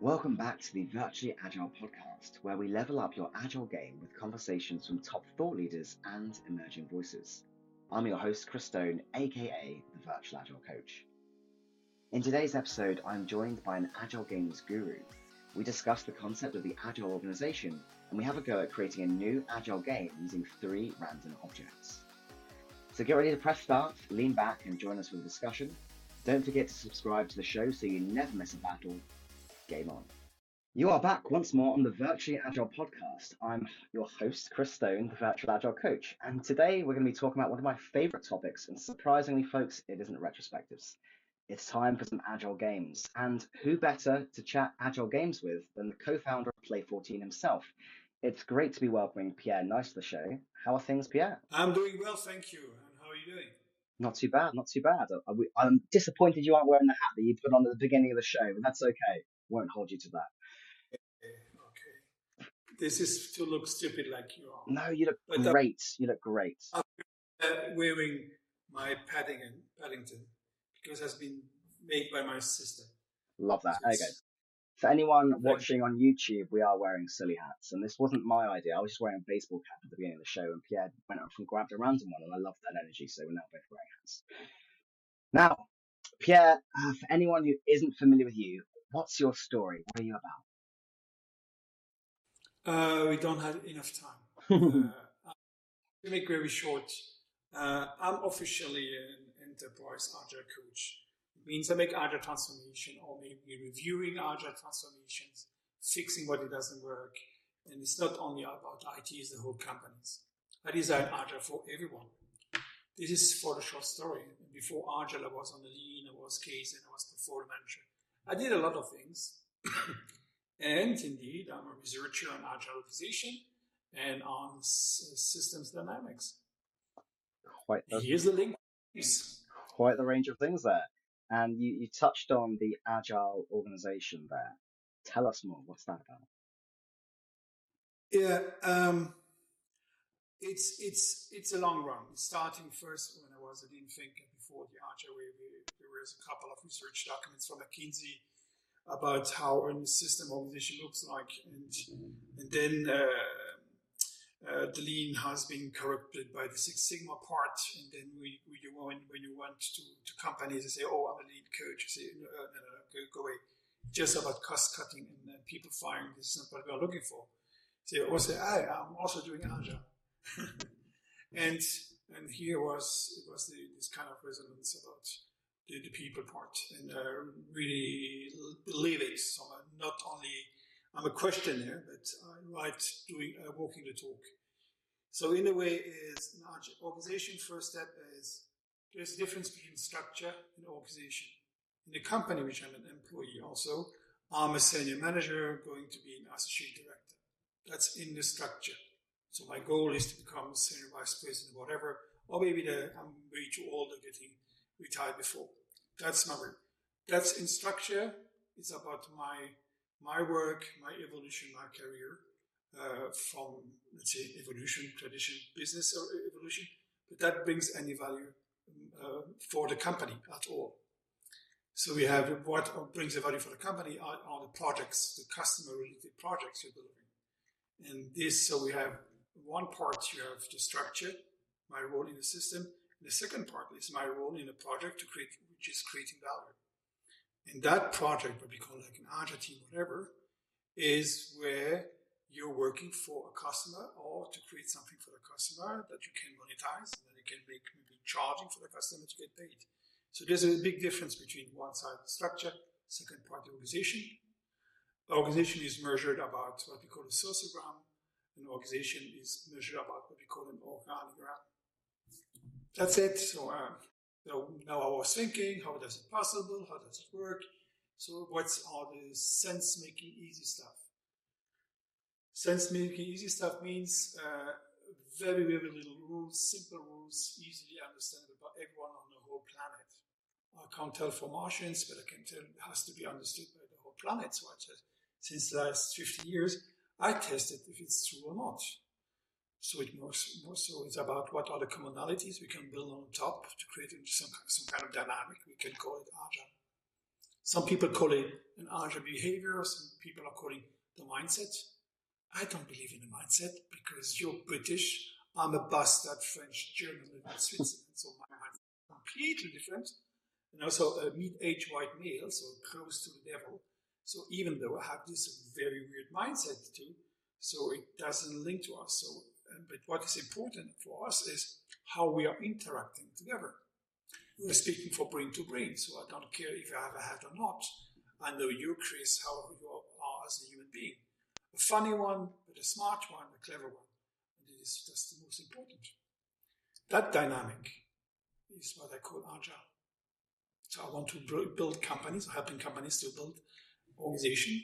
Welcome back to the Virtually Agile podcast, where we level up your agile game with conversations from top thought leaders and emerging voices. I'm your host, Chris Stone, aka the Virtual Agile Coach. In today's episode, I'm joined by an Agile Games guru. We discuss the concept of the Agile organization, and we have a go at creating a new Agile game using three random objects. So get ready to press start, lean back, and join us for the discussion. Don't forget to subscribe to the show so you never miss a battle game on. You are back once more on the Virtually Agile podcast. I'm your host, Chris Stone, the Virtual Agile Coach, and today we're going to be talking about one of my favorite topics. And surprisingly, folks, it isn't retrospectives. It's time for some Agile games. And who better to chat Agile games with than the co founder of Play14 himself? It's great to be welcoming Pierre Neis to the show. How are things, Pierre? I'm doing well, thank you. And how are you doing? Not too bad, not too bad. I'm disappointed you aren't wearing the hat that you put on at the beginning of the show, but that's okay won't hold you to that. Okay. This is to look stupid like you are. No, you look but uh, great. you look great. I'm wearing my Paddington, Paddington because it has been made by my sister. Love that. So okay. For anyone watching on YouTube, we are wearing silly hats, and this wasn't my idea. I was just wearing a baseball cap at the beginning of the show, and Pierre went up and grabbed a random one, and I loved that energy. So we're now both wearing hats. Now, Pierre, uh, for anyone who isn't familiar with you, What's your story? What are you about? Uh, we don't have enough time. uh, to make very short, uh, I'm officially an enterprise agile coach. It means I make agile transformation or maybe reviewing agile transformations, fixing what it doesn't work. And it's not only about IT, it's the whole companies. I design agile for everyone. This is for the short story. Before agile, I was on the lean, I was case, and I was portfolio manager. I did a lot of things. and indeed, I'm a researcher on agile organization and on s- systems dynamics. Quite the, Here's the link. Quite the range of things there. And you, you touched on the agile organization there. Tell us more. What's that about? Yeah, um, it's it's it's a long run. Starting first when I was a lean before the agile way, there was a couple of research documents from McKinsey about how a system organization looks like, and and then uh, uh, the lean has been corrupted by the Six Sigma part, and then we, we when, when you went to, to companies and say, "Oh, I'm a lean coach," you say, no, no, no, no go, go away. Just about cost cutting and people firing. This is not what we are looking for. So you also say, "I, I'm also doing agile," and and here was it was the, this kind of resonance about the, the people part and uh, really believe it. So I'm not only I'm a questioner, but I write doing uh, walking the talk. So in a way, is an organization. First step is there's a difference between structure and organization. In the company, which I'm an employee, also I'm a senior manager, going to be an associate director. That's in the structure. So my goal is to become senior vice president, whatever, or maybe the, I'm way too old to getting retired before. That's work. That's in structure. It's about my my work, my evolution, my career uh, from let's say evolution, tradition, business or evolution. But that brings any value uh, for the company at all. So we have what brings the value for the company are, are the projects, the customer related projects you're delivering. And this, so we have one part, you have the structure, my role in the system. The second part is my role in a project to create which is creating value. And that project, what we call like an agile team, whatever, is where you're working for a customer or to create something for the customer that you can monetize and then you can make maybe charging for the customer to get paid. So there's a big difference between one side the structure, second part the organization. The organization is measured about what we call a sociogram, and organization is measured about what we call an organogram. That's it. So so now I was thinking, how does it possible? How does it work? So what's all the sense making easy stuff? Sense making easy stuff means uh, very, very little rules, simple rules, easily understandable by everyone on the whole planet. I can't tell for Martians, but I can tell it has to be understood by the whole planet. So I just, since the last 50 years, I test it if it's true or not. So it more, more so is about what are the commonalities we can build on top to create some, some kind of dynamic. We can call it agile. Some people call it an agile behavior, some people are calling the mindset. I don't believe in the mindset because you're British, I'm a bastard French German living in Switzerland, so my mindset is completely different. And also a mid-aged white male, so close to the devil. So even though I have this very weird mindset too, so it doesn't link to us. So, uh, but what is important for us is how we are interacting together. We're speaking for brain to brain, so I don't care if you have a hat or not. I know you, Chris, how you are as a human being. A funny one, but a smart one, a clever one. And it is just the most important. That dynamic is what I call agile. So I want to build companies, helping companies to build organization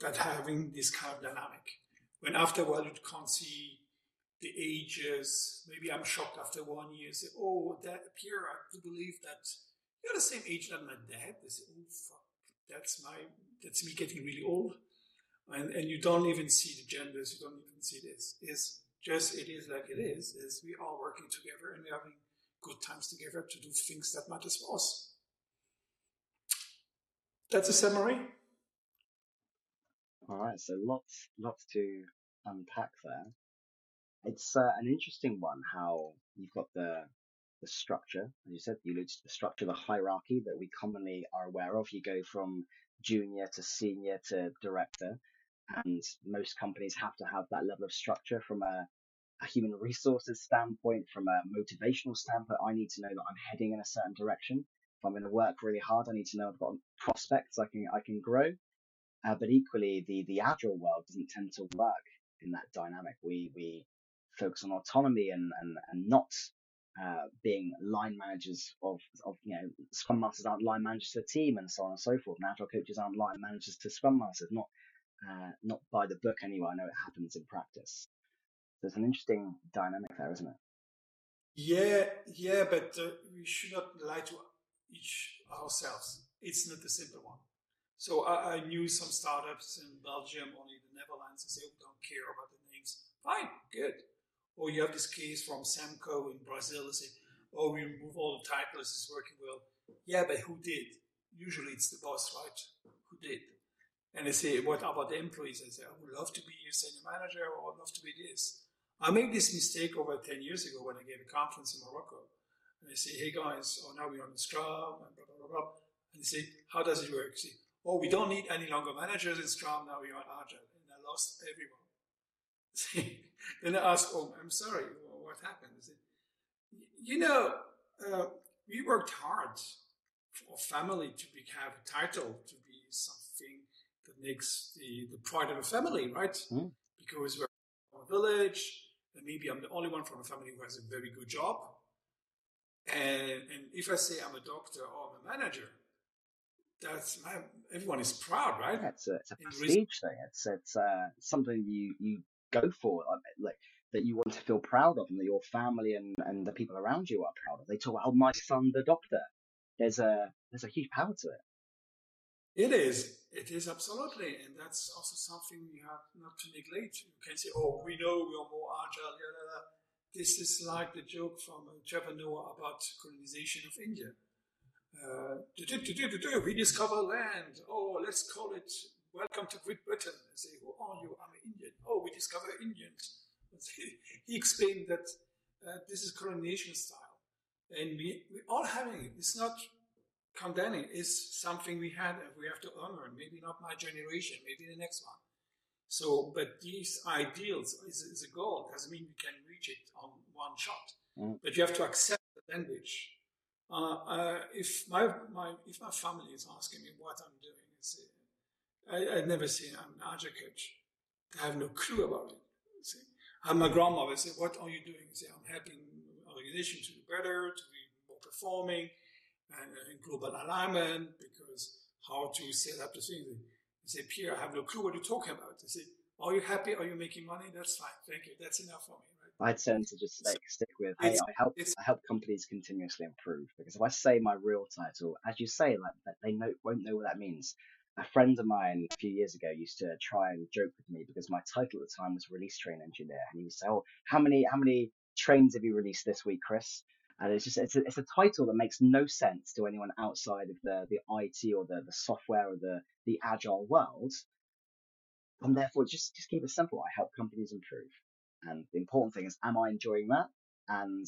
that having this kind of dynamic. When after a while you can't see the ages, maybe I'm shocked after one year, say, oh, that Pierre, I believe that you're the same age as my dad. They say, oh, fuck, that's my, that's me getting really old. And, and you don't even see the genders, you don't even see this. It's just, it is like it is, is we are working together and we're having good times together to do things that matters for us. That's a summary. All right, so lots, lots to unpack there. It's uh, an interesting one how you've got the the structure, as you said, you alluded to the structure, the hierarchy that we commonly are aware of. You go from junior to senior to director, and most companies have to have that level of structure from a, a human resources standpoint, from a motivational standpoint. I need to know that I'm heading in a certain direction. If I'm going to work really hard, I need to know I've got prospects I can I can grow. Uh, but equally, the the agile world doesn't tend to work in that dynamic. We we focus on autonomy and and, and not uh, being line managers of, of, you know, scrum masters aren't line managers to a team and so on and so forth. And agile coaches aren't line managers to scrum masters, not, uh, not by the book anyway. I know it happens in practice. There's an interesting dynamic there, isn't it? Yeah, yeah, but uh, we should not lie to each ourselves. It's not the simple one. So I, I knew some startups in Belgium, only the Netherlands, and say, oh, don't care about the names. Fine, good. Or you have this case from Semco in Brazil. They say, oh, we remove all the titles, it's working well. Yeah, but who did? Usually it's the boss, right? Who did? And they say, what about the employees? I say, I would love to be your senior manager or I'd love to be this. I made this mistake over 10 years ago when I gave a conference in Morocco. And I say, hey guys, oh, now we're on Scrum, and blah, blah, blah, blah. And they say, how does it work? Say, oh, we don't need any longer managers in Scrum, now we're on Agile. And I lost everyone. then I asked, "Oh, I'm sorry, what happened?" Said, you know, uh, we worked hard for family to be, have a title to be something that makes the, the pride of a family, right? Mm. Because we're from a village, and maybe I'm the only one from a family who has a very good job. And, and if I say I'm a doctor or I'm a manager, that's my, everyone is proud, right? Yeah, it's a, it's a prestige thing. It's it's uh, something you you go for, like that you want to feel proud of, and that your family and, and the people around you are proud of. They talk, "Oh, my son, the doctor." There's a there's a huge power to it. It is. It is absolutely, and that's also something you have not to neglect. You can say, "Oh, we know we are more agile." Blah, blah, blah. This is like the joke from Trevor Noah about colonization of India. Uh, we discover land. Oh, let's call it welcome to Great Britain. And say, who are you? I'm an Indian. Oh, we discover Indians. he explained that uh, this is colonization style. And we, we all having it. It's not condemning. It's something we had and we have to honor. Maybe not my generation, maybe the next one. So, but these ideals is, is a goal. Doesn't mean we can reach it on one shot. Mm. But you have to accept the language. Uh, uh, if my, my if my family is asking me what I'm doing, I, I'd never seen an agile coach. I have no clue about it. See? And my grandmother said, what are you doing? I say, I'm helping organization to do better, to be more performing, and, and global alignment, because how to set up the things. I said, Pierre, I have no clue what you're talking about. I said, are you happy? Are you making money? That's fine. Thank you. That's enough for me. Right? I'd tend to just stick, stick with, hey, I help, I help companies continuously improve. Because if I say my real title, as you say, like they know, won't know what that means a friend of mine a few years ago used to try and joke with me because my title at the time was release train engineer, and he would say, "Oh, how many how many trains have you released this week, Chris?" And it's just it's a, it's a title that makes no sense to anyone outside of the the IT or the, the software or the the agile world. And therefore, just just keep it simple. I help companies improve. And the important thing is, am I enjoying that? And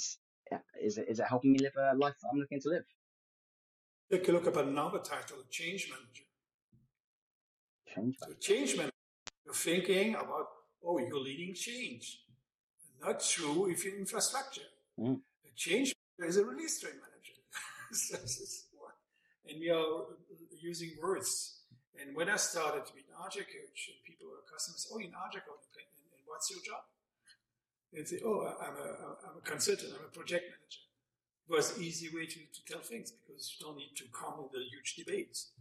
is it is it helping me live a life that I'm looking to live? Take a look at another title, Change Manager. Change manager. So change manager. You're thinking about, oh, you're leading change. Not true if you're infrastructure. Mm. A change manager is a release train manager. and we are using words. And when I started to be an agile coach, and people were customers, oh, you're an agile coach, and, and what's your job? And say, oh, I'm a, I'm a consultant, I'm a project manager. It was an easy way to, to tell things because you don't need to come with the huge debates.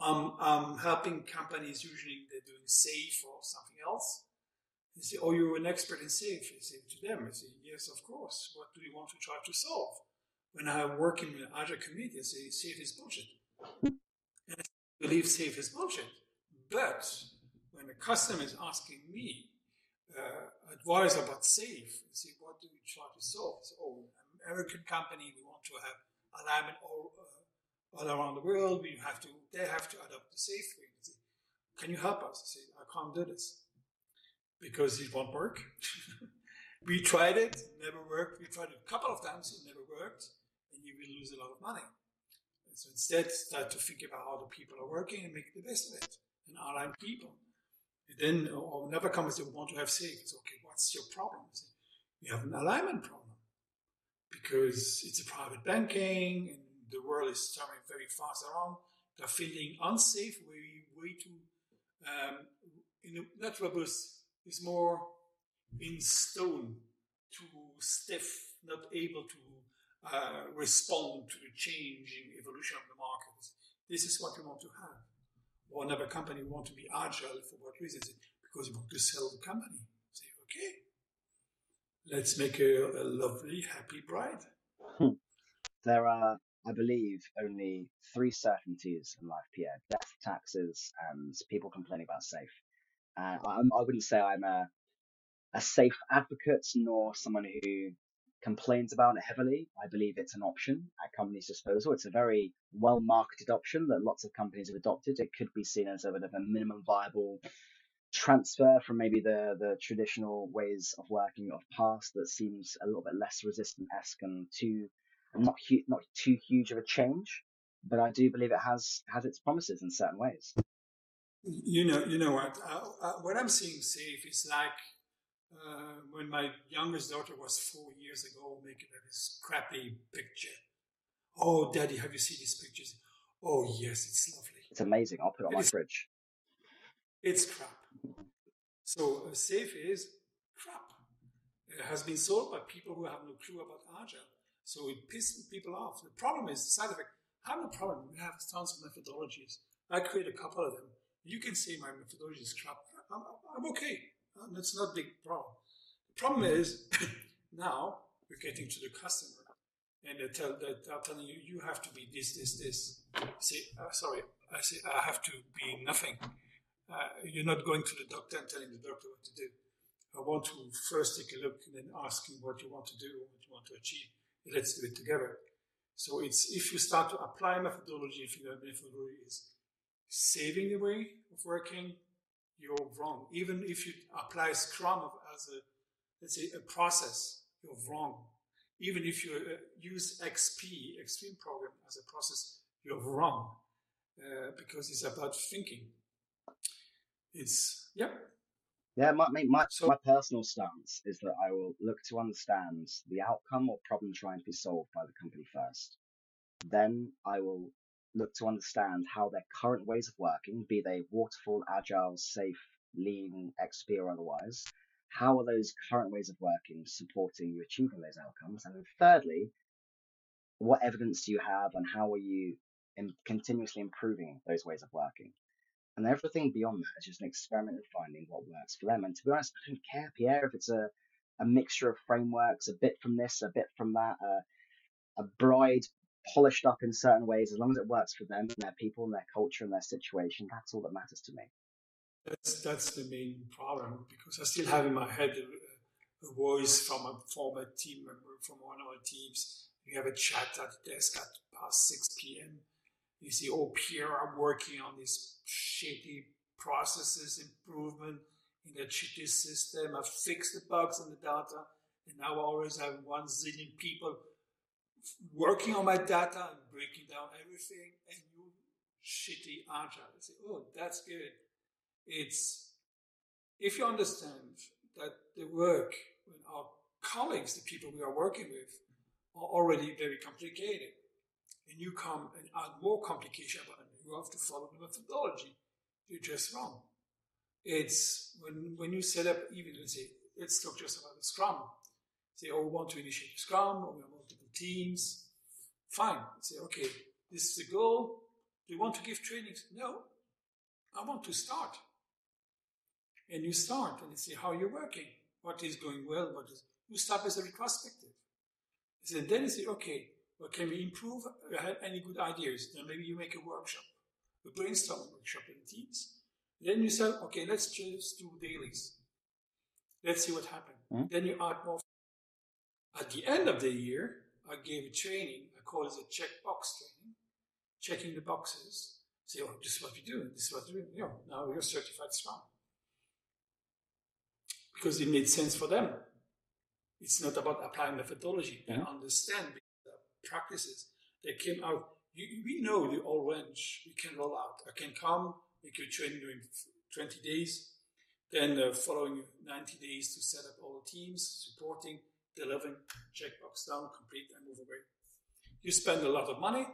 Um, I'm helping companies usually they're doing safe or something else. They say, oh, you're an expert in safe. I say to them, I say, yes, of course. What do you want to try to solve? When I work in an agile community, I say, safe is bullshit. and I believe safe is bullshit. But when a customer is asking me uh, advice about safe, I say, what do we try to solve? So, oh, American company, we want to have alignment all, uh, all around the world. We have to, they have to adopt the safe. Say, Can you help us? I say, I can't do this because it won't work. we tried it, never worked. We tried it a couple of times, it never worked, and you will lose a lot of money. And so instead, start to think about how the people are working and make the best of it and align people. And then, or another say, we want to have. It's okay, what's your problem? We have an alignment problem because it's a private banking and the world is turning very fast around. They're feeling unsafe, way, way too, um, in a, not robust, is more in stone, too stiff, not able to uh, respond to the changing evolution of the markets. This is what we want to have. Or another company want to be agile for what reasons? Because you want to sell the company. Say, okay, let's make a, a lovely, happy bride. Hmm. There are, I believe, only three certainties in life, Pierre death, taxes, and people complaining about safe. Uh, I, I wouldn't say I'm a, a safe advocate nor someone who complains about it heavily. I believe it's an option at companies' disposal. It's a very well marketed option that lots of companies have adopted. It could be seen as a bit of a minimum viable transfer from maybe the the traditional ways of working of past that seems a little bit less resistant esque and too not hu- not too huge of a change. But I do believe it has has its promises in certain ways. You know, you know what? Uh, uh, what I'm seeing safe is like uh, when my youngest daughter was four years ago, making this crappy picture. Oh, Daddy, have you seen these pictures? Oh, yes, it's lovely. It's amazing. I'll put it on It my is- fridge. It's crap. So a safe is crap. It has been sold by people who have no clue about agile. So it pisses people off. The problem is the side effect. I have no problem. We have tons of methodologies. I create a couple of them. You can say my methodology is crap. I'm, I'm okay. Um, That's not a big problem. The problem is now we're getting to the customer and they tell, they're telling you, you have to be this, this, this. Say, uh, sorry, I say, I have to be nothing. Uh, you're not going to the doctor and telling the doctor what to do. I want to first take a look and then ask you what you want to do, what you want to achieve. Let's do it together. So it's if you start to apply methodology, if you your methodology is saving the way of working, you're wrong. Even if you apply Scrum as a, let's say, a process, you're wrong. Even if you uh, use XP, Extreme Program, as a process, you're wrong. Uh, because it's about thinking. It's, yep, Yeah, my my my, So- my personal stance is that I will look to understand the outcome or problem trying to be solved by the company first. Then I will look to understand how their current ways of working, be they waterfall, agile, safe, lean, XP, or otherwise, how are those current ways of working supporting you achieving those outcomes? And then thirdly, what evidence do you have and how are you in continuously improving those ways of working? And everything beyond that is just an experiment in finding what works for them. And to be honest, I don't care, Pierre, if it's a, a mixture of frameworks, a bit from this, a bit from that, a, a bride polished up in certain ways, as long as it works for them and their people and their culture and their situation, that's all that matters to me. That's that's the main problem because I still have in my head a, a voice from a former team member from one of our teams. You have a chat at the desk at past 6 p.m. You see, oh, Pierre, I'm working on these shitty processes improvement in the shitty system. I've fixed the bugs in the data, and now I always have one zillion people working on my data and breaking down everything, and you shitty agile. You say, oh, that's good. It's if you understand that the work when our colleagues, the people we are working with, are already very complicated, and you come and add more complication, but you have to follow the methodology. You're just wrong. It's when when you set up even let's say let's talk just about the Scrum. Say, oh, we want to initiate Scrum, or we teams. Fine. Say, okay, this is the goal. Do you want to give trainings? No. I want to start. And you start and you see how you're working, what is going well, what is you start with a retrospective. And then you say, okay, what can we improve? Have any good ideas? Then maybe you make a workshop, a brainstorming workshop in teams. Then you say, okay, let's just do dailies. Let's see what happens. Mm-hmm. Then you add more. At the end of the year, I gave a training. I call it a checkbox training, checking the boxes. Say, oh, this is what we do. This is what we do. You know, now you're certified Scrum because it made sense for them. It's not about applying methodology and understand the practices that came out. You, we know the old range we can roll out. I can come, make your training during 20 days, then the following 90 days to set up all the teams, supporting, delivering, checkbox down, complete, and move away. You spend a lot of money,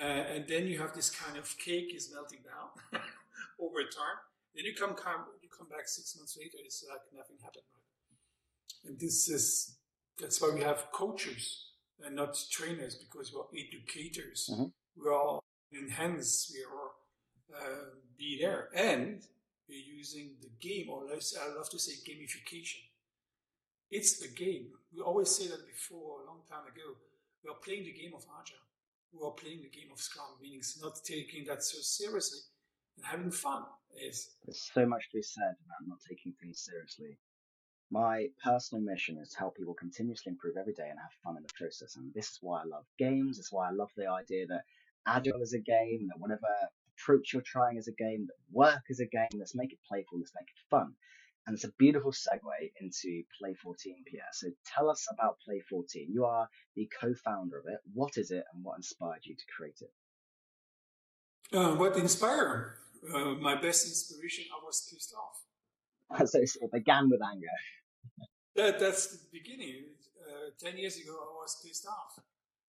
uh, and then you have this kind of cake is melting down over time. Then you come, come you come back six months later, it's like nothing happened, right? And this is that's why we have coaches and not trainers because we're educators. Mm-hmm. We're all in hands. We are uh, be there, and we're using the game, or I love to say gamification. It's the game. We always say that before a long time ago. We are playing the game of Agile. We are playing the game of Scrum, meaning not taking that so seriously and having fun. Is there's so much to be said about not taking things seriously. My personal mission is to help people continuously improve every day and have fun in the process. And this is why I love games. It's why I love the idea that Agile is a game, that whatever approach you're trying is a game, that work is a game. Let's make it playful, let's make it fun. And it's a beautiful segue into Play 14, Pierre. So tell us about Play 14. You are the co-founder of it. What is it and what inspired you to create it? Uh, what inspired? Uh, my best inspiration, I was pissed off. so it began with anger. that, that's the beginning. Uh, Ten years ago, I was pissed off.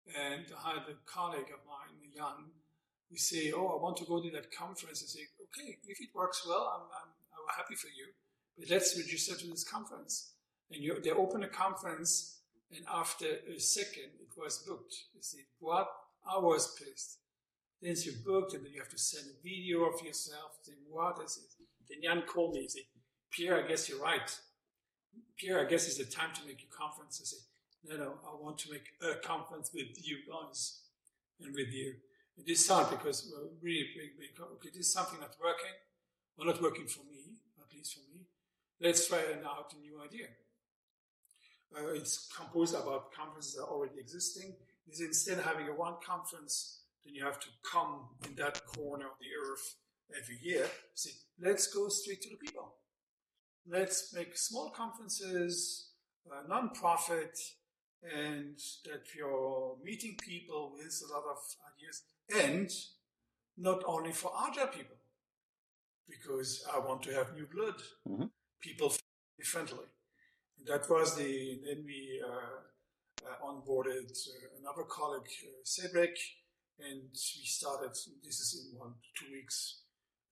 And I had a colleague of mine, Jan, we say, oh, I want to go to that conference. I say, okay, if it works well, I'm, I'm, I'm happy for you. Let's register to this conference. And you, they open a conference, and after a second, it was booked. You see, what? Was pissed. Then you booked, and then you have to send a video of yourself. Say, what is it? Then Jan called me said, Pierre, I guess you're right. Pierre, I guess it's the time to make your conference. I said, no, no, I want to make a conference with you guys and with you. And this time, because we're really big, big, okay, this is something that's working. Well, not working for me, at least for me. Let's try out a new idea. Uh, it's composed about conferences that are already existing. Is instead of having a one conference then you have to come in that corner of the earth every year. Say, let's go straight to the people. Let's make small conferences, uh, non-profit, and that you're meeting people with a lot of ideas, and not only for agile people, because I want to have new blood, mm-hmm. People differently. That was the then we uh, uh, onboarded uh, another colleague, uh, Cedric, and we started, this is in one, two weeks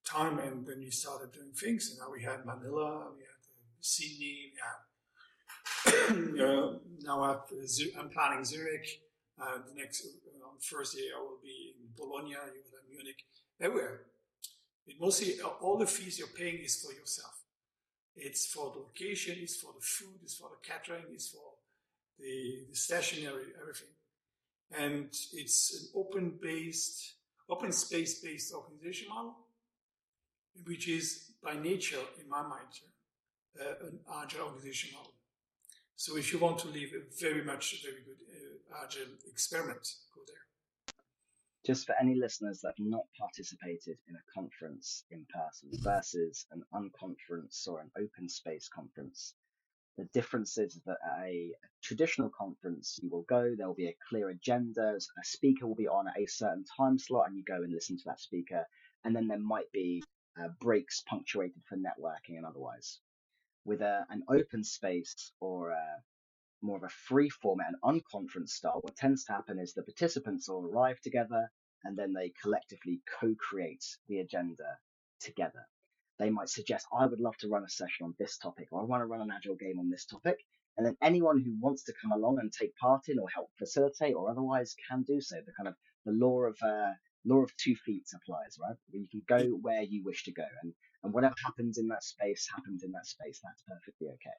time, and then we started doing things. And now we had Manila, we had Sydney, we had, uh, now I'm planning Zurich. Uh, the next, uh, on Thursday, I will be in Bologna, you will have Munich, everywhere. It mostly, all the fees you're paying is for yourself. It's for the location, it's for the food, it's for the catering, it's for the, the everything and it's an open based, open space based organization model, which is by nature, in my mind, uh, an agile organization model. So if you want to live a very much very good uh, agile experiment, go there. Just for any listeners that have not participated in a conference in person versus an unconference or an open space conference, the difference is that at a, traditional conference, you will go, there will be a clear agenda, a speaker will be on at a certain time slot, and you go and listen to that speaker. And then there might be uh, breaks punctuated for networking and otherwise. With a, an open space or a, more of a free format, an unconference style, what tends to happen is the participants all arrive together and then they collectively co-create the agenda together. They might suggest, I would love to run a session on this topic, or I want to run an agile game on this topic. And then anyone who wants to come along and take part in or help facilitate or otherwise can do so. The kind of the law of uh, law of two feet applies, right? Where you can go where you wish to go, and and whatever happens in that space happens in that space. That's perfectly okay.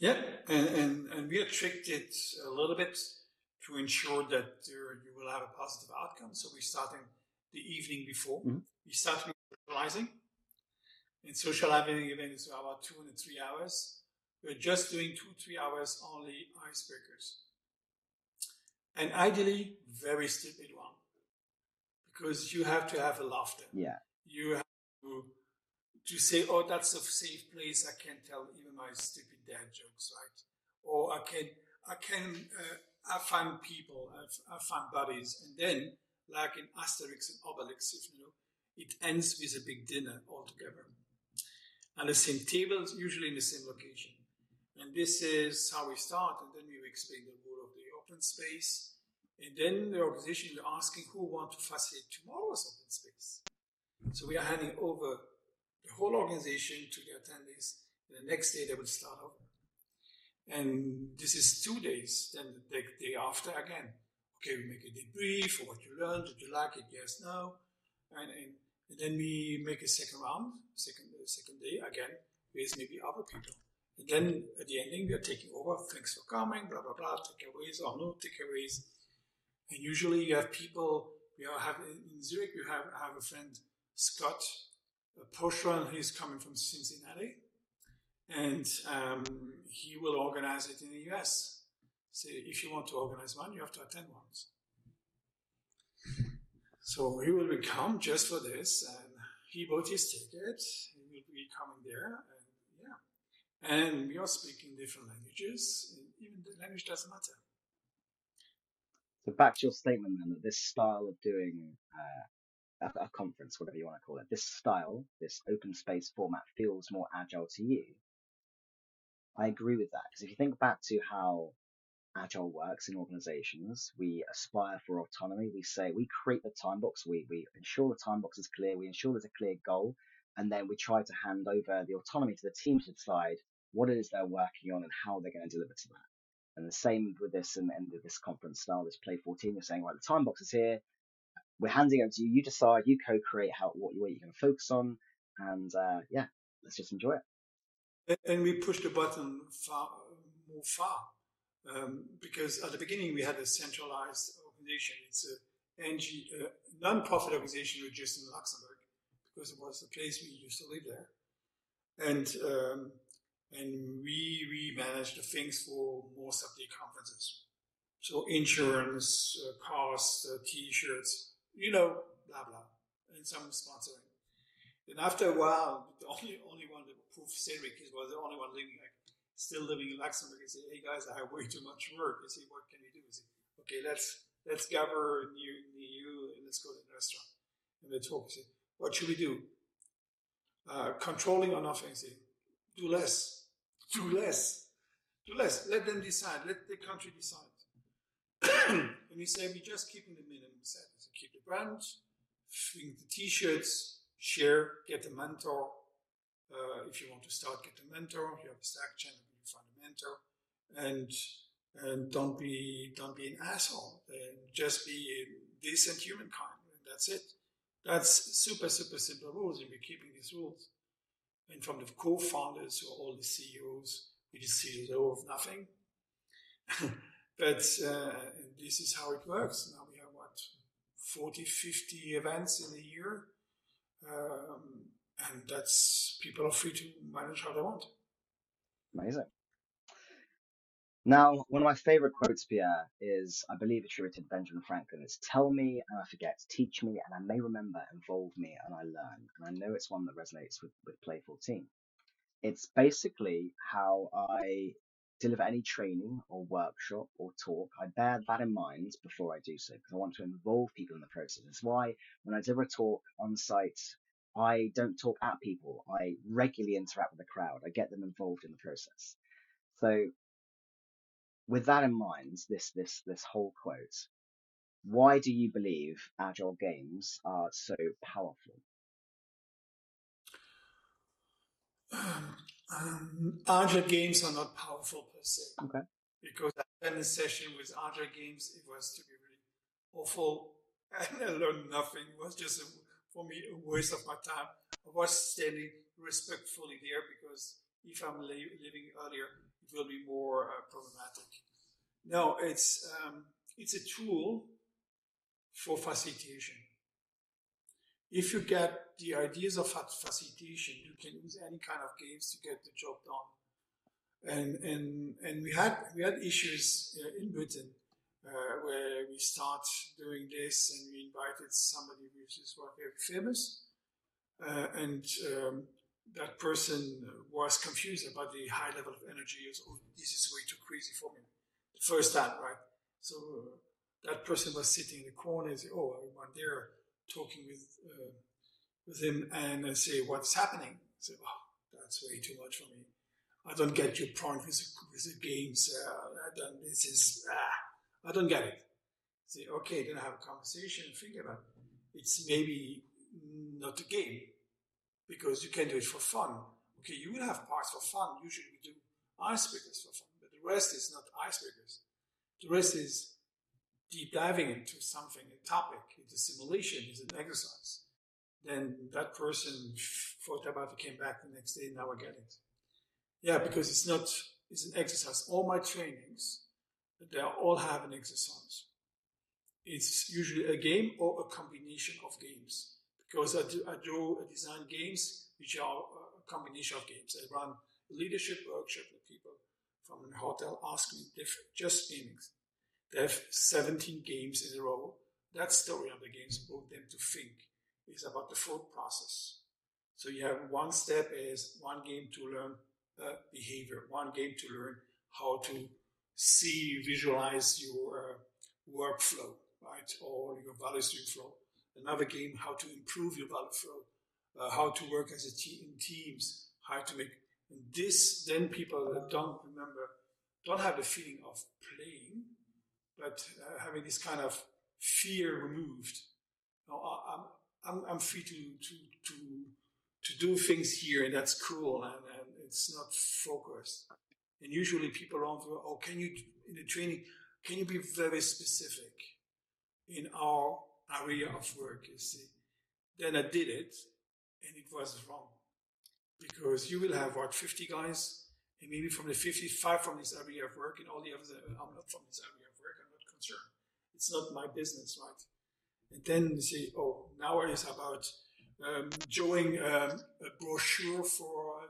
Yeah, and and, and we have tricked it a little bit to ensure that there, you will have a positive outcome. So we're starting the evening before. Mm-hmm. We start with socializing. And social having event is about two and three hours. We're just doing two, three hours only icebreakers. And ideally, very stupid one. Because you have to have a laughter. Yeah. You have to, to say, oh, that's a safe place. I can tell even my stupid dad jokes, right? Or I can, I can, uh, have fun people, have fun buddies. And then, like in Asterix and Obelix, if you know, it ends with a big dinner altogether. And the same tables, usually in the same location. And this is how we start, and then we explain the rule of the open space. And then the organization is asking who want to facilitate tomorrow's open space. So we are handing over the whole organization to the attendees. The next day they will start over. And this is two days. Then the day after again. Okay, we make a debrief for what you learned. Did you like it? Yes, no. And, and and then we make a second round, second second day again with maybe other people. And then at the ending, we are taking over. Thanks for coming, blah, blah, blah, takeaways or no takeaways. And usually you have people, we are have in Zurich, we have, have a friend, Scott Poshran, he's coming from Cincinnati. And um, he will organize it in the US. So if you want to organize one, you have to attend once. So he will come just for this, and he bought his ticket. He will be coming there, and yeah. And we are speaking different languages. Even the language doesn't matter. So back to your statement then that this style of doing uh, a, a conference, whatever you want to call it, this style, this open space format feels more agile to you. I agree with that because if you think back to how agile works in organizations. We aspire for autonomy. We say we create the time box. We, we ensure the time box is clear. We ensure there's a clear goal. And then we try to hand over the autonomy to the team to decide what it is they're working on and how they're going to deliver to that. And the same with this and, and this conference style, this play 14, you're saying, right, the time box is here. We're handing it to you. You decide, you co-create how, what, what you're going to focus on. And, uh, yeah, let's just enjoy it. And we pushed the button far, more far um, because at the beginning we had a centralized organization. It's a NG, non-profit organization registered in Luxembourg because it was the place we used to live there, and um, and we we managed the things for most of the conferences. So insurance, uh, costs, uh, T-shirts, you know, blah blah, and some sponsoring. And after a while, the only only one that proved Cedric was the only one living like still living in Luxembourg He said, hey guys, I have way too much work. I say, what can we do? I say, okay, let's let's gather near, near you and let's go to the restaurant. And they talk. I say, what should we do? Uh, controlling or nothing. I say, do less, do less, do less. Let them decide. Let the country decide. and we say we just keeping the minimum set. So keep the brand, the t-shirts, share, get a mentor. Uh, if you want to start, get a mentor. You have a Slack channel fundamental and and don't be don't be an asshole. And just be a decent humankind and that's it. That's super super simple rules and we're keeping these rules. And from the co-founders who are all the ceos we just ceo of nothing. But uh, this is how it works. Now we have what 40 50 events in a year um, and that's people are free to manage how they want amazing Now, one of my favorite quotes, Pierre, is I believe attributed to Benjamin Franklin. It's tell me and I forget, teach me and I may remember, involve me and I learn. And I know it's one that resonates with, with Play 14. It's basically how I deliver any training or workshop or talk. I bear that in mind before I do so because I want to involve people in the process. That's why when I deliver a talk on site, I don't talk at people. I regularly interact with the crowd. I get them involved in the process. So with that in mind, this this this whole quote, why do you believe agile games are so powerful? Um, um, games are not powerful per se. Okay. Because I had a session with agile games, it was to be really awful, and I learned nothing. It was just a, for me a waste of my time. I was standing respectfully there because if I'm leaving earlier, it will be more uh, problematic. No, it's um, it's a tool for facilitation. If you get the ideas of facilitation, you can use any kind of games to get the job done. And and and we had we had issues uh, in Britain uh, where we start doing this, and we invited somebody who is very famous, uh, and um, that person was confused about the high level of energy. Was, oh, this is way too crazy for me. The first time, right? So uh, that person was sitting in the corner and say, "Oh, I went there talking with uh, with him and I say, what's happening?" I say, "Oh, that's way too much for me. I don't get your point with the, with the games. Uh, I don't, this is ah, I don't get it." I say, "Okay, then I have a conversation and think about it. It's maybe not a game." because you can do it for fun. Okay, you will have parts for fun. Usually we do icebreakers for fun, but the rest is not icebreakers. The rest is deep diving into something, a topic, it's a simulation, it's an exercise. Then that person thought about it, came back the next day, now I get it. Yeah, because it's not, it's an exercise. All my trainings, they all have an exercise. It's usually a game or a combination of games because I do, I do design games which are a combination of games. I run a leadership workshop with people from a hotel ask me different, just gamings. They have 17 games in a row. That story of the games brought them to think is about the thought process. So you have one step is one game to learn uh, behavior, one game to learn how to see, visualize your uh, workflow, right, or your value stream flow another game, how to improve your value flow, uh, how to work as a team in teams, how to make this. Then people that don't remember don't have the feeling of playing, but uh, having this kind of fear removed. Now, I'm, I'm, free to, to, to, to do things here, and that's cool, and, and it's not focused. And usually people don't, oh, can you, in the training, can you be very specific in our area of work, you see. Then I did it, and it was wrong. Because you will have, what, 50 guys, and maybe from the 55 from this area of work, and all the others, I'm not from this area concerned. It's not my business, right? And then you say, oh, now it's about um, showing um, a brochure for uh,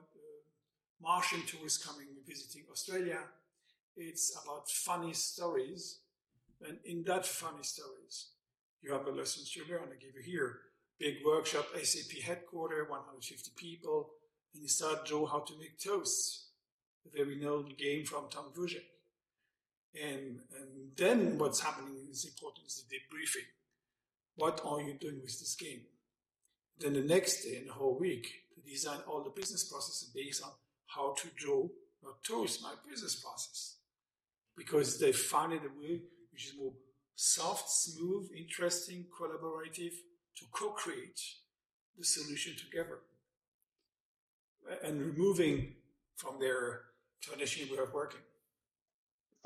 Martian tourists coming visiting Australia. It's about funny stories. And in that funny stories, you have a lessons to learn. I give you here. Big workshop, SAP headquarter, 150 people, and you start Joe how to make toasts. A very known game from Tom Wujec. And, and then what's happening is important is the debriefing. What are you doing with this game? Then the next day and the whole week, to design all the business processes based on how to draw or toast my business process. Because they find it a way which is more soft, smooth, interesting, collaborative to co-create the solution together and removing from their traditional way of working.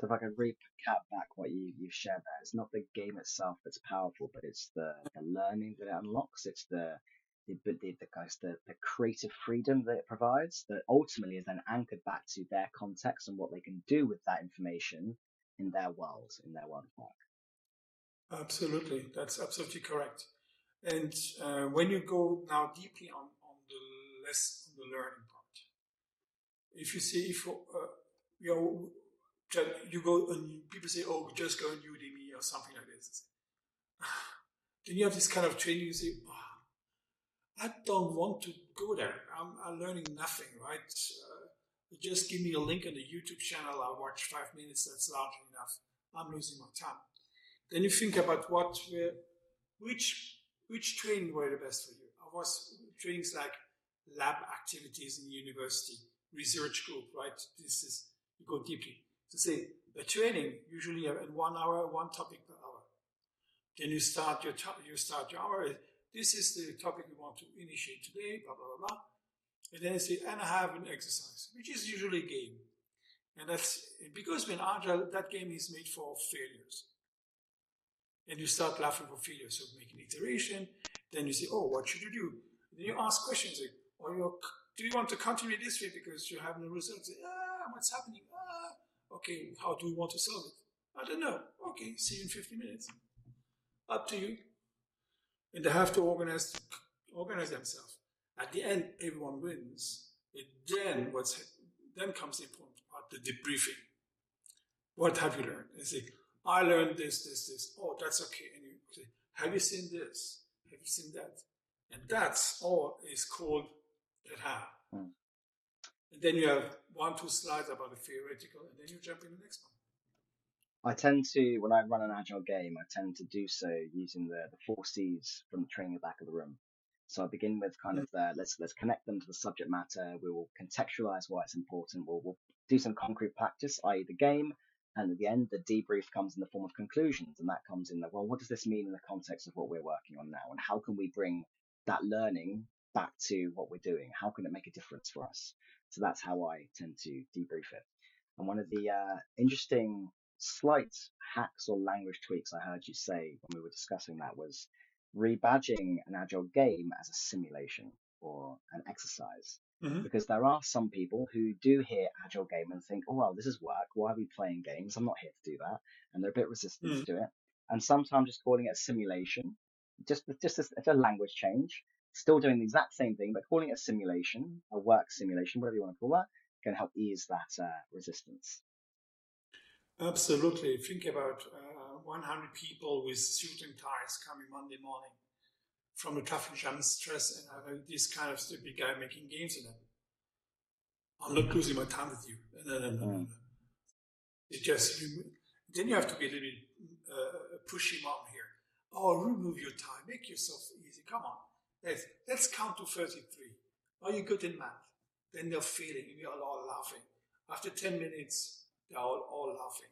So if I can recap back what you, you've shared there, it's not the game itself that's powerful, but it's the, the learning that it unlocks. It's the the, the, the, guys, the, the creative freedom that it provides that ultimately is then anchored back to their context and what they can do with that information in their world, in their world of work. Absolutely, that's absolutely correct. And uh, when you go now deeply on, on the less on the learning part, if you see if uh, you know you go and people say, "Oh, just go on Udemy or something like this." then you have this kind of training. You say, oh, "I don't want to go there. I'm, I'm learning nothing, right? Uh, just give me a link on the YouTube channel. I'll watch five minutes. That's large enough. I'm losing my time." Then you think about what, which, which training were the best for you. I was trainings like lab activities in university, research group, right? This is you go deeply to say the training usually at one hour, one topic per hour. Then you start your to- you start your hour. This is the topic we want to initiate today. Blah blah blah blah. And then I say, and I have an exercise, which is usually a game. And that's because when agile, that game is made for failures. And you start laughing for failures. So make an iteration. Then you say, oh, what should you do? And then you ask questions like, or you do you want to continue this way because you have no results? Ah, what's happening? Ah, okay, how do we want to solve it? I don't know. Okay, see you in 50 minutes. Up to you. And they have to organize organize themselves. At the end, everyone wins. And then what's then comes the important part, the debriefing. What have you learned? And say, I learned this, this, this. Oh, that's okay. And you say, have you seen this? Have you seen that? And that's all is called have. Hmm. And then you have one, two slides about the theoretical, and then you jump in the next one. I tend to, when I run an agile game, I tend to do so using the, the four C's from the training the back of the room. So I begin with kind of the, mm. let's let's connect them to the subject matter. We will contextualize why it's important. We'll, we'll do some concrete practice, i.e., the game, and at the end, the debrief comes in the form of conclusions, and that comes in the well, what does this mean in the context of what we're working on now, and how can we bring that learning back to what we're doing? How can it make a difference for us? So that's how I tend to debrief it. And one of the uh, interesting slight hacks or language tweaks I heard you say when we were discussing that was rebadging an agile game as a simulation or an exercise. Mm-hmm. Because there are some people who do hear agile game and think, oh, well, this is work. Why are we playing games? I'm not here to do that. And they're a bit resistant mm. to it. And sometimes just calling it a simulation, just, just a, a language change, still doing the exact same thing, but calling it a simulation, a work simulation, whatever you want to call that, can help ease that uh, resistance. Absolutely. Think about uh, 100 people with suit and ties coming Monday morning from a traffic jam stress and have this kind of stupid guy making games in it. I'm not losing my time with you. No, no, no, no. It just, then you have to be a little bit uh, pushy mom here. Oh, remove your time, make yourself easy. Come on. Let's, let's count to 33. Are you good in math? Then they're feeling, we are all laughing. After 10 minutes, they're all, all laughing.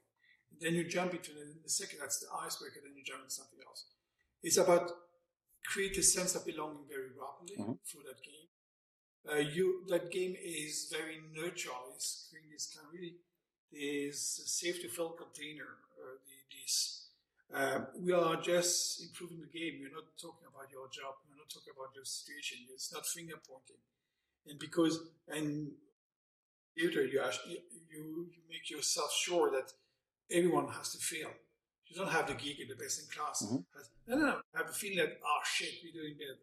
Then you jump into the, the second, that's the icebreaker, then you jump into something else. It's about create a sense of belonging very rapidly mm-hmm. through that game. Uh, you that game is very neutral. It's this kind of really this safe to fail container. Uh, this uh, we are just improving the game. We're not talking about your job. We're not talking about your situation. It's not finger pointing. And because and later you, you you make yourself sure that everyone has to fail. You don't have the geek in the best in class. Mm-hmm. No, no, no. I have a feeling that, oh shit, we're doing better.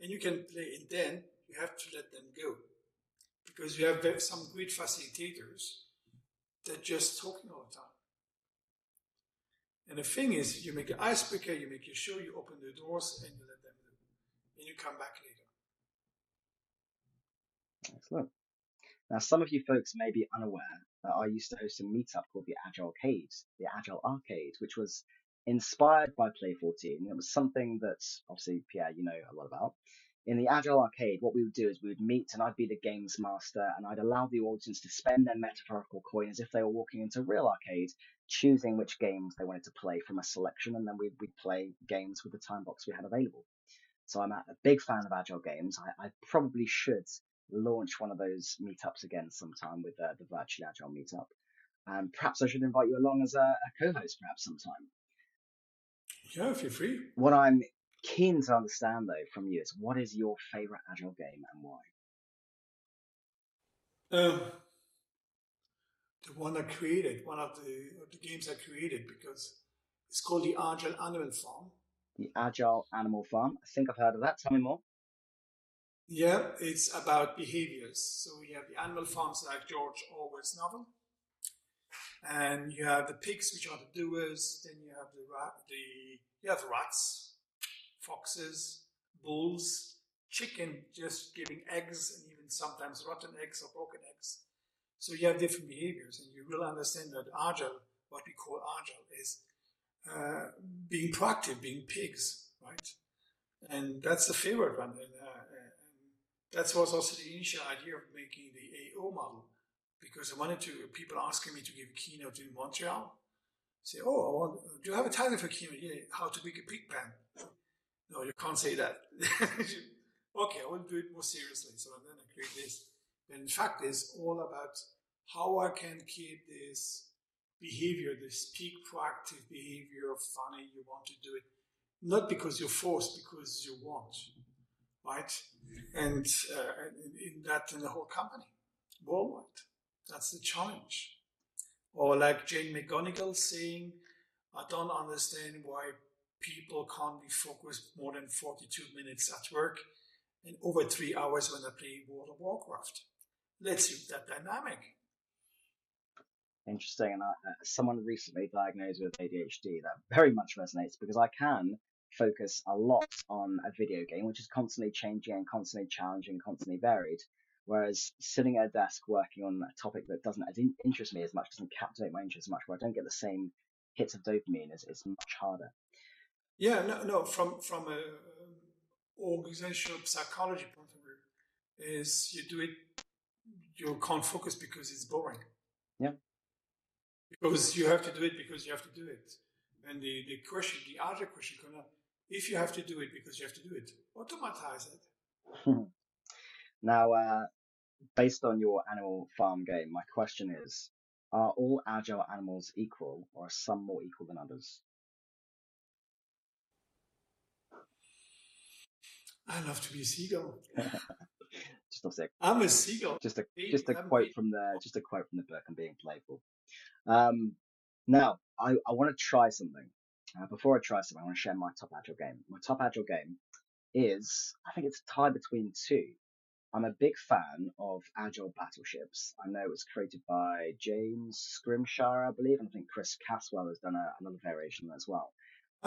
And you can play, and then you have to let them go. Because you have some great facilitators that just talking all the time. And the thing is, you make an icebreaker, you make your show, you open the doors, and you let them in, And you come back later. Excellent. Now, some of you folks may be unaware that I used to host a meetup called the Agile Arcade, the Agile Arcade, which was inspired by Play 14. It was something that obviously, Pierre, you know a lot about. In the Agile Arcade, what we would do is we would meet and I'd be the games master and I'd allow the audience to spend their metaphorical coin as if they were walking into a real arcade, choosing which games they wanted to play from a selection, and then we'd, we'd play games with the time box we had available. So I'm a big fan of Agile games. I, I probably should launch one of those meetups again sometime with uh, the Virtually Agile meetup. And perhaps I should invite you along as a, a co-host perhaps sometime. Yeah, feel free. What I'm keen to understand though from you is what is your favorite Agile game and why? Um, the one I created, one of the, of the games I created because it's called the Agile Animal Farm. The Agile Animal Farm. I think I've heard of that. Tell me more. Yeah, it's about behaviors. So we have the animal farms like George Orwell's novel. and you have the pigs, which are the doers. Then you have the rat, the you have rats, foxes, bulls, chicken, just giving eggs, and even sometimes rotten eggs or broken eggs. So you have different behaviors, and you will understand that agile, what we call agile, is uh, being proactive, being pigs, right? And that's the favorite one. And, uh, and that was also the initial idea of making the AO model because I wanted to, people asking me to give a keynote in Montreal. Say, oh, want, do you have a title for keynote? Yeah, how to make a pig pen. No, you can't say that. okay, I will do it more seriously. So I then I create this. And in fact, it's all about how I can keep this behavior, this peak proactive behavior of funny, you want to do it, not because you're forced, because you want, right? And uh, in, in that, in the whole company, worldwide. That's the challenge. Or like Jane McGonigal saying, I don't understand why people can't be focused more than 42 minutes at work and over three hours when they play World of Warcraft. Let's use that dynamic. Interesting. And uh, someone recently diagnosed with ADHD that very much resonates because I can focus a lot on a video game, which is constantly changing and constantly challenging, constantly varied. Whereas sitting at a desk working on a topic that doesn't interest me as much, doesn't captivate my interest as much, where I don't get the same hits of dopamine, is, is much harder. Yeah, no, no. From from a organizational psychology point of view, is you do it, you can't focus because it's boring. Yeah. Because you have to do it because you have to do it. And the, the question, the other question, gonna if you have to do it because you have to do it, automatize it. now, uh, based on your animal farm game, my question is, are all agile animals equal or are some more equal than others? I love to be a seagull. just a sec. I'm a seagull. Just a just a quote from the just a quote from the book. I'm being playful. Um, now I, I want to try something. Uh, before I try something, I want to share my top agile game. My top agile game is I think it's tied between two. I'm a big fan of Agile Battleships. I know it was created by James Scrimshire, I believe, and I think Chris Caswell has done a, another variation as well.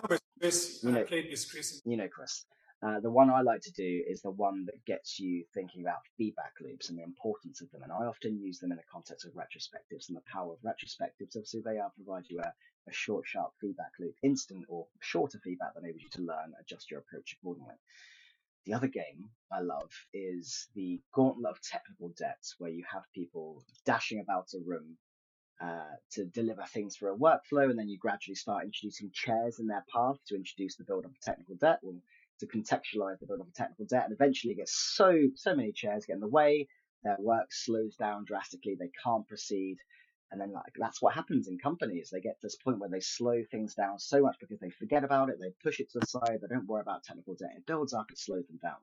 Oh, Chris, you know, I played with Chris. You know Chris. Uh, the one I like to do is the one that gets you thinking about feedback loops and the importance of them. And I often use them in the context of retrospectives and the power of retrospectives. Obviously, they are provide you a, a short, sharp feedback loop, instant or shorter feedback that enables you to learn, adjust your approach accordingly. The other game I love is the Gauntlet of Technical Debts, where you have people dashing about a room uh, to deliver things for a workflow, and then you gradually start introducing chairs in their path to introduce the build up of technical debt. Well, to contextualize the build of a technical debt and eventually get so so many chairs get in the way their work slows down drastically they can't proceed and then like that's what happens in companies. They get to this point where they slow things down so much because they forget about it they push it to the side they don't worry about technical debt it builds up it slows them down.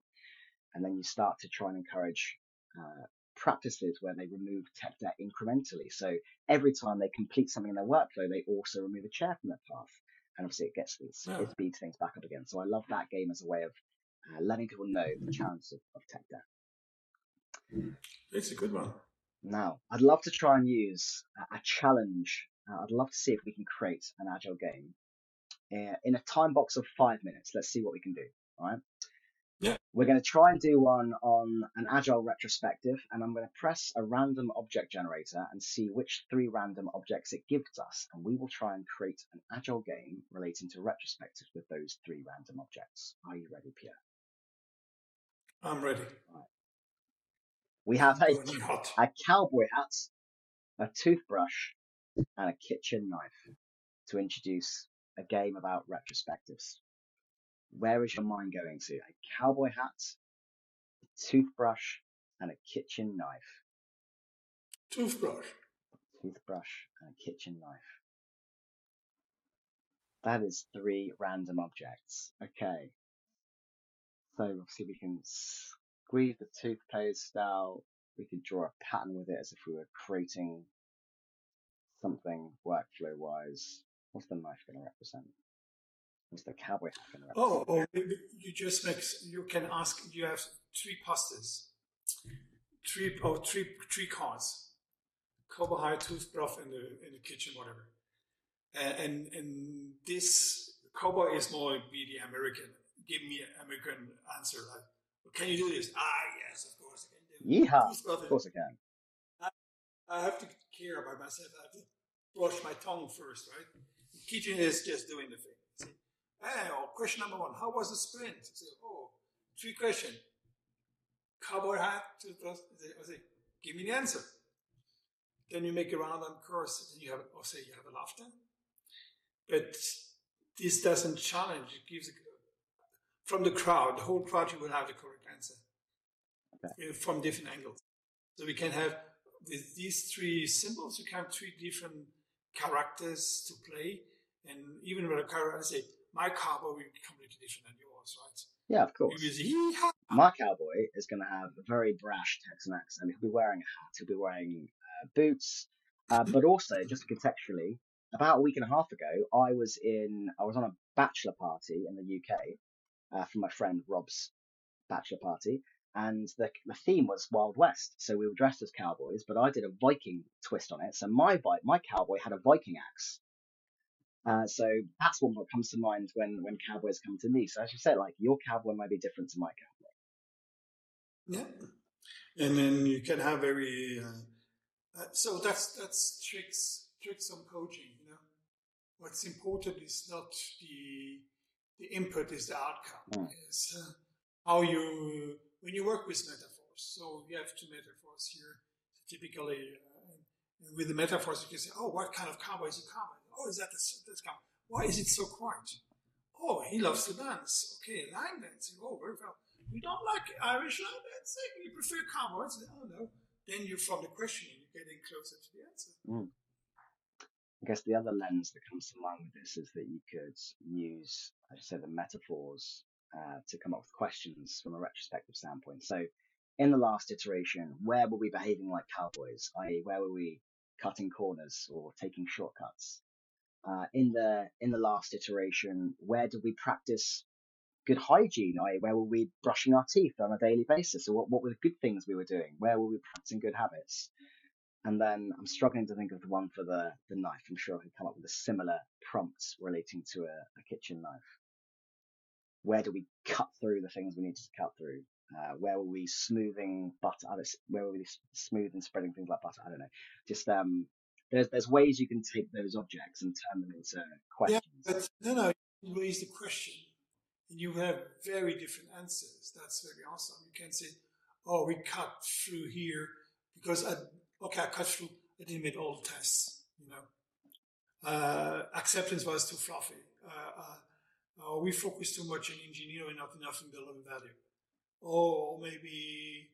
And then you start to try and encourage uh, practices where they remove tech debt incrementally. So every time they complete something in their workflow they also remove a chair from their path and obviously it gets these, it speeds things back up again. So I love that game as a way of uh, letting people know the challenges of, of tech debt. It's a good one. Now, I'd love to try and use a, a challenge. Uh, I'd love to see if we can create an agile game uh, in a time box of five minutes. Let's see what we can do. All right. Yeah. We're going to try and do one on an agile retrospective, and I'm going to press a random object generator and see which three random objects it gives us, and we will try and create an agile game relating to retrospectives with those three random objects. Are you ready, Pierre? I'm ready. Right. We have a, a cowboy hat, a toothbrush, and a kitchen knife to introduce a game about retrospectives. Where is your mind going to? A cowboy hat, a toothbrush, and a kitchen knife. Toothbrush. Toothbrush and a kitchen knife. That is three random objects. Okay. So obviously we can squeeze the toothpaste out. We can draw a pattern with it as if we were creating something workflow wise. What's the knife going to represent? Mr. Cowboy Oh, oh, you just make, you can ask, you have three pastas, three, oh, three, three cards. cowboy toothbrush in the in the kitchen, whatever. And and, and this cowboy is more be the American. Give me an American answer like, well, can you do this? Ah, yes, of course I can do. Yeehaw! Toothbrush Of course I can. I have to care about myself. I have to brush my tongue first, right? The kitchen is just doing the thing. Hey, oh, question number one: How was the sprint? Say, oh, three question. Cowboy hat, toothbrush. I say, I say, give me the answer. Then you make a round random course, and you have, or say you have a laughter. But this doesn't challenge. It gives a, from the crowd, the whole crowd, you will have the correct answer Okay. uh, from different angles. So we can have with these three symbols, you can have three different characters to play, and even with a character, I say my cowboy will be completely different than yours, right? Yeah, of course. "Yee-haw." My cowboy is going to have a very brash Texan accent. He'll be wearing a hat. He'll be wearing uh, boots. Uh, but also, just contextually, about a week and a half ago, I was in. I was on a bachelor party in the UK uh, for my friend Rob's bachelor party, and the the theme was Wild West. So we were dressed as cowboys, but I did a Viking twist on it. So my my cowboy had a Viking axe. Uh, so that's one that comes to mind when when cowboys come to me. So as you said, like your cowboy might be different to my cowboy. Yeah, and then you can have very. Uh, uh, so that's that's tricks tricks on coaching. You know, what's important is not the the input, is the outcome. Mm. Is uh, how you when you work with metaphors. So you have two metaphors here. Typically, uh, with the metaphors, you can say, "Oh, what kind of cowboy is a cowboy? Oh, is that this, this cowboy? Why is it so quiet? Oh, he loves to dance. Okay, line dancing. Oh, very well. You don't like Irish line dancing? You prefer cowboys? Oh no. Then you're from the questioning, you're getting closer to the answer. I guess the other lens that comes to mind with this is that you could use, as you said, the metaphors uh, to come up with questions from a retrospective standpoint. So, in the last iteration, where were we behaving like cowboys? I.e., where were we cutting corners or taking shortcuts? Uh, in the in the last iteration, where did we practice good hygiene? I.e., where were we brushing our teeth on a daily basis? Or what, what were the good things we were doing? Where were we practicing good habits? And then I'm struggling to think of the one for the, the knife. I'm sure I could come up with a similar prompt relating to a, a kitchen knife. Where do we cut through the things we need to cut through? Uh, where were we smoothing butter? Where were we smooth and spreading things like butter? I don't know. Just um, there's there's ways you can take those objects and turn them into Yeah, questions. but no, no, you raise the question and you have very different answers. That's very awesome. You can say, oh, we cut through here because I, okay, I cut through, I didn't meet all the tests, you know. Uh, acceptance was too fluffy. Uh, uh, uh, we focused too much on engineering, not enough in building value. Or maybe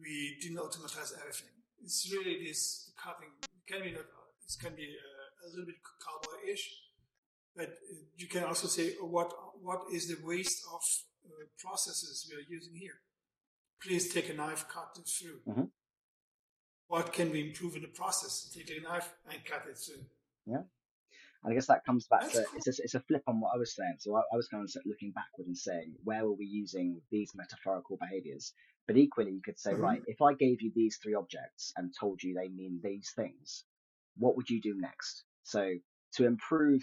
we didn't automatize everything. It's really this cutting. It can be, not- it can be uh, a little bit cowboy-ish, but uh, you can also say uh, what what is the waste of uh, processes we are using here. Please take a knife, cut it through. Mhm. What can we improve in the process? Take a knife and cut it through. And I guess that comes back to it's a, it's a flip on what I was saying. So I, I was kind of looking backward and saying where were we using these metaphorical behaviors? But equally, you could say, Mhm. right, if I gave you these three objects and told you they mean these things, what would you do next? So to improve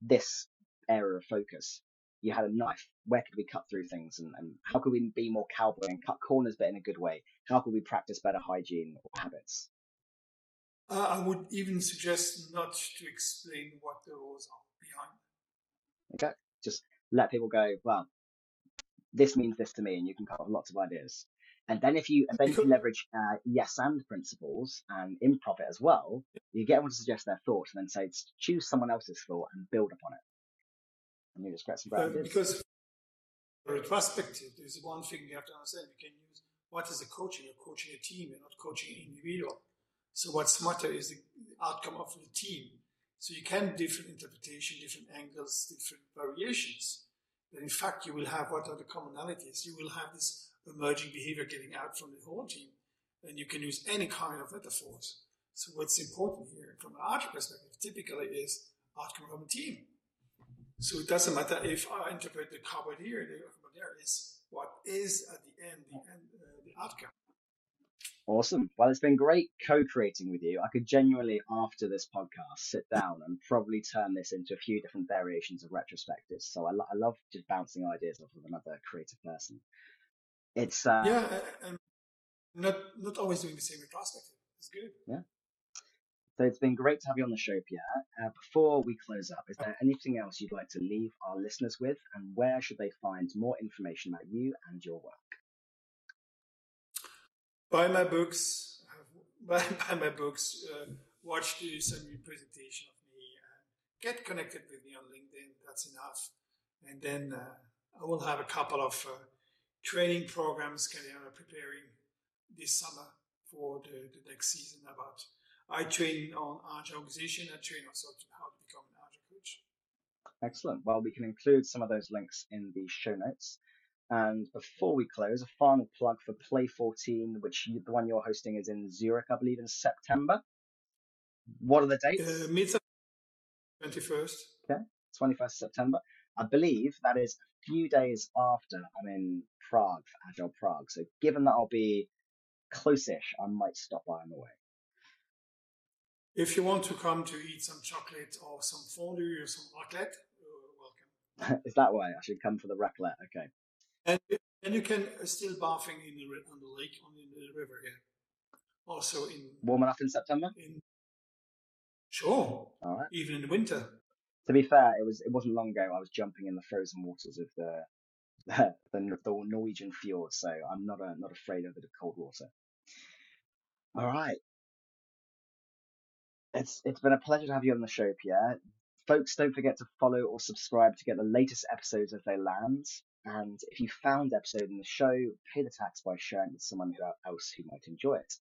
this area of focus, you had a knife. Where could we cut through things, and, and how could we be more cowboy and cut corners, but in a good way? How could we practice better hygiene or habits? Uh, I would even suggest not to explain what the rules are behind. Okay, just let people go. Well, this means this to me, and you can come up with lots of ideas. And then if you and then if you leverage uh, yes and principles and improv it as well, you get everyone to suggest their thoughts and then say choose someone else's thought and build upon it. And you just get some great Uh, because retrospective, there's one thing you have to understand. You can use what is a coaching? You're coaching a team, you're not coaching an individual. So what's matter is the outcome of the team. So you can different interpretation, different angles, different variations. But in fact, you will have what are the commonalities. You will have this emerging behavior getting out from the whole team, and you can use any kind of metaphors. So what's important here, from an art perspective, typically is outcome from a team. So it doesn't matter if I interpret the cowboy here, the cowboy there is what is at the end the, end, uh, the outcome. Awesome. Well, it's been great co-creating with you. I could genuinely, after this podcast, sit down and probably turn this into a few different variations of retrospectives. So I, lo- I love just bouncing ideas off of another creative person. It's uh, yeah, and not not always doing the same retrospective. It's good. Yeah. So it's been great to have you on the show, Pierre. Uh, before we close up, is there anything else you'd like to leave our listeners with, and where should they find more information about you and your work? Buy my books, buy, buy my books, uh, watch the new presentation of me, get connected with me on LinkedIn. That's enough. And then uh, I will have a couple of uh, training programs kind of preparing this summer for the, the next season about I train on agile organization. I train also to how to become an agile coach. Excellent. Well, we can include some of those links in the show notes. And before we close, a final plug for Play 14, which you, the one you're hosting is in Zurich, I believe, in September. What are the dates? Uh, mid 21st. Okay, 21st September. I believe that is a few days after I'm in Prague for Agile Prague. So given that I'll be close-ish, I might stop by on the way. If you want to come to eat some chocolate or some fondue or some raclette, you're welcome. is that why I should come for the raclette? Okay. And, and you can uh, still bathing in the on the lake on the river here. Also in warm enough in September. In, sure. All right. Even in the winter. To be fair, it was it wasn't long ago I was jumping in the frozen waters of the the, the, the Norwegian fjord, so I'm not a, not afraid of a bit of cold water. All right. It's it's been a pleasure to have you on the show, Pierre. Folks, don't forget to follow or subscribe to get the latest episodes as they land. And if you found the episode in the show, pay the tax by sharing with someone else who might enjoy it.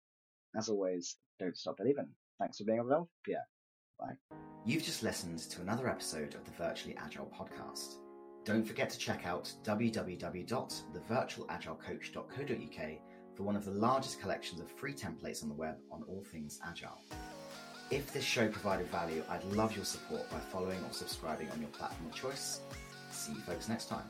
As always, don't stop believing. Thanks for being a on Pierre. Bye. You've just listened to another episode of the Virtually Agile podcast. Don't forget to check out www.thevirtualagilecoach.co.uk for one of the largest collections of free templates on the web on all things agile. If this show provided value, I'd love your support by following or subscribing on your platform of choice. See you folks next time.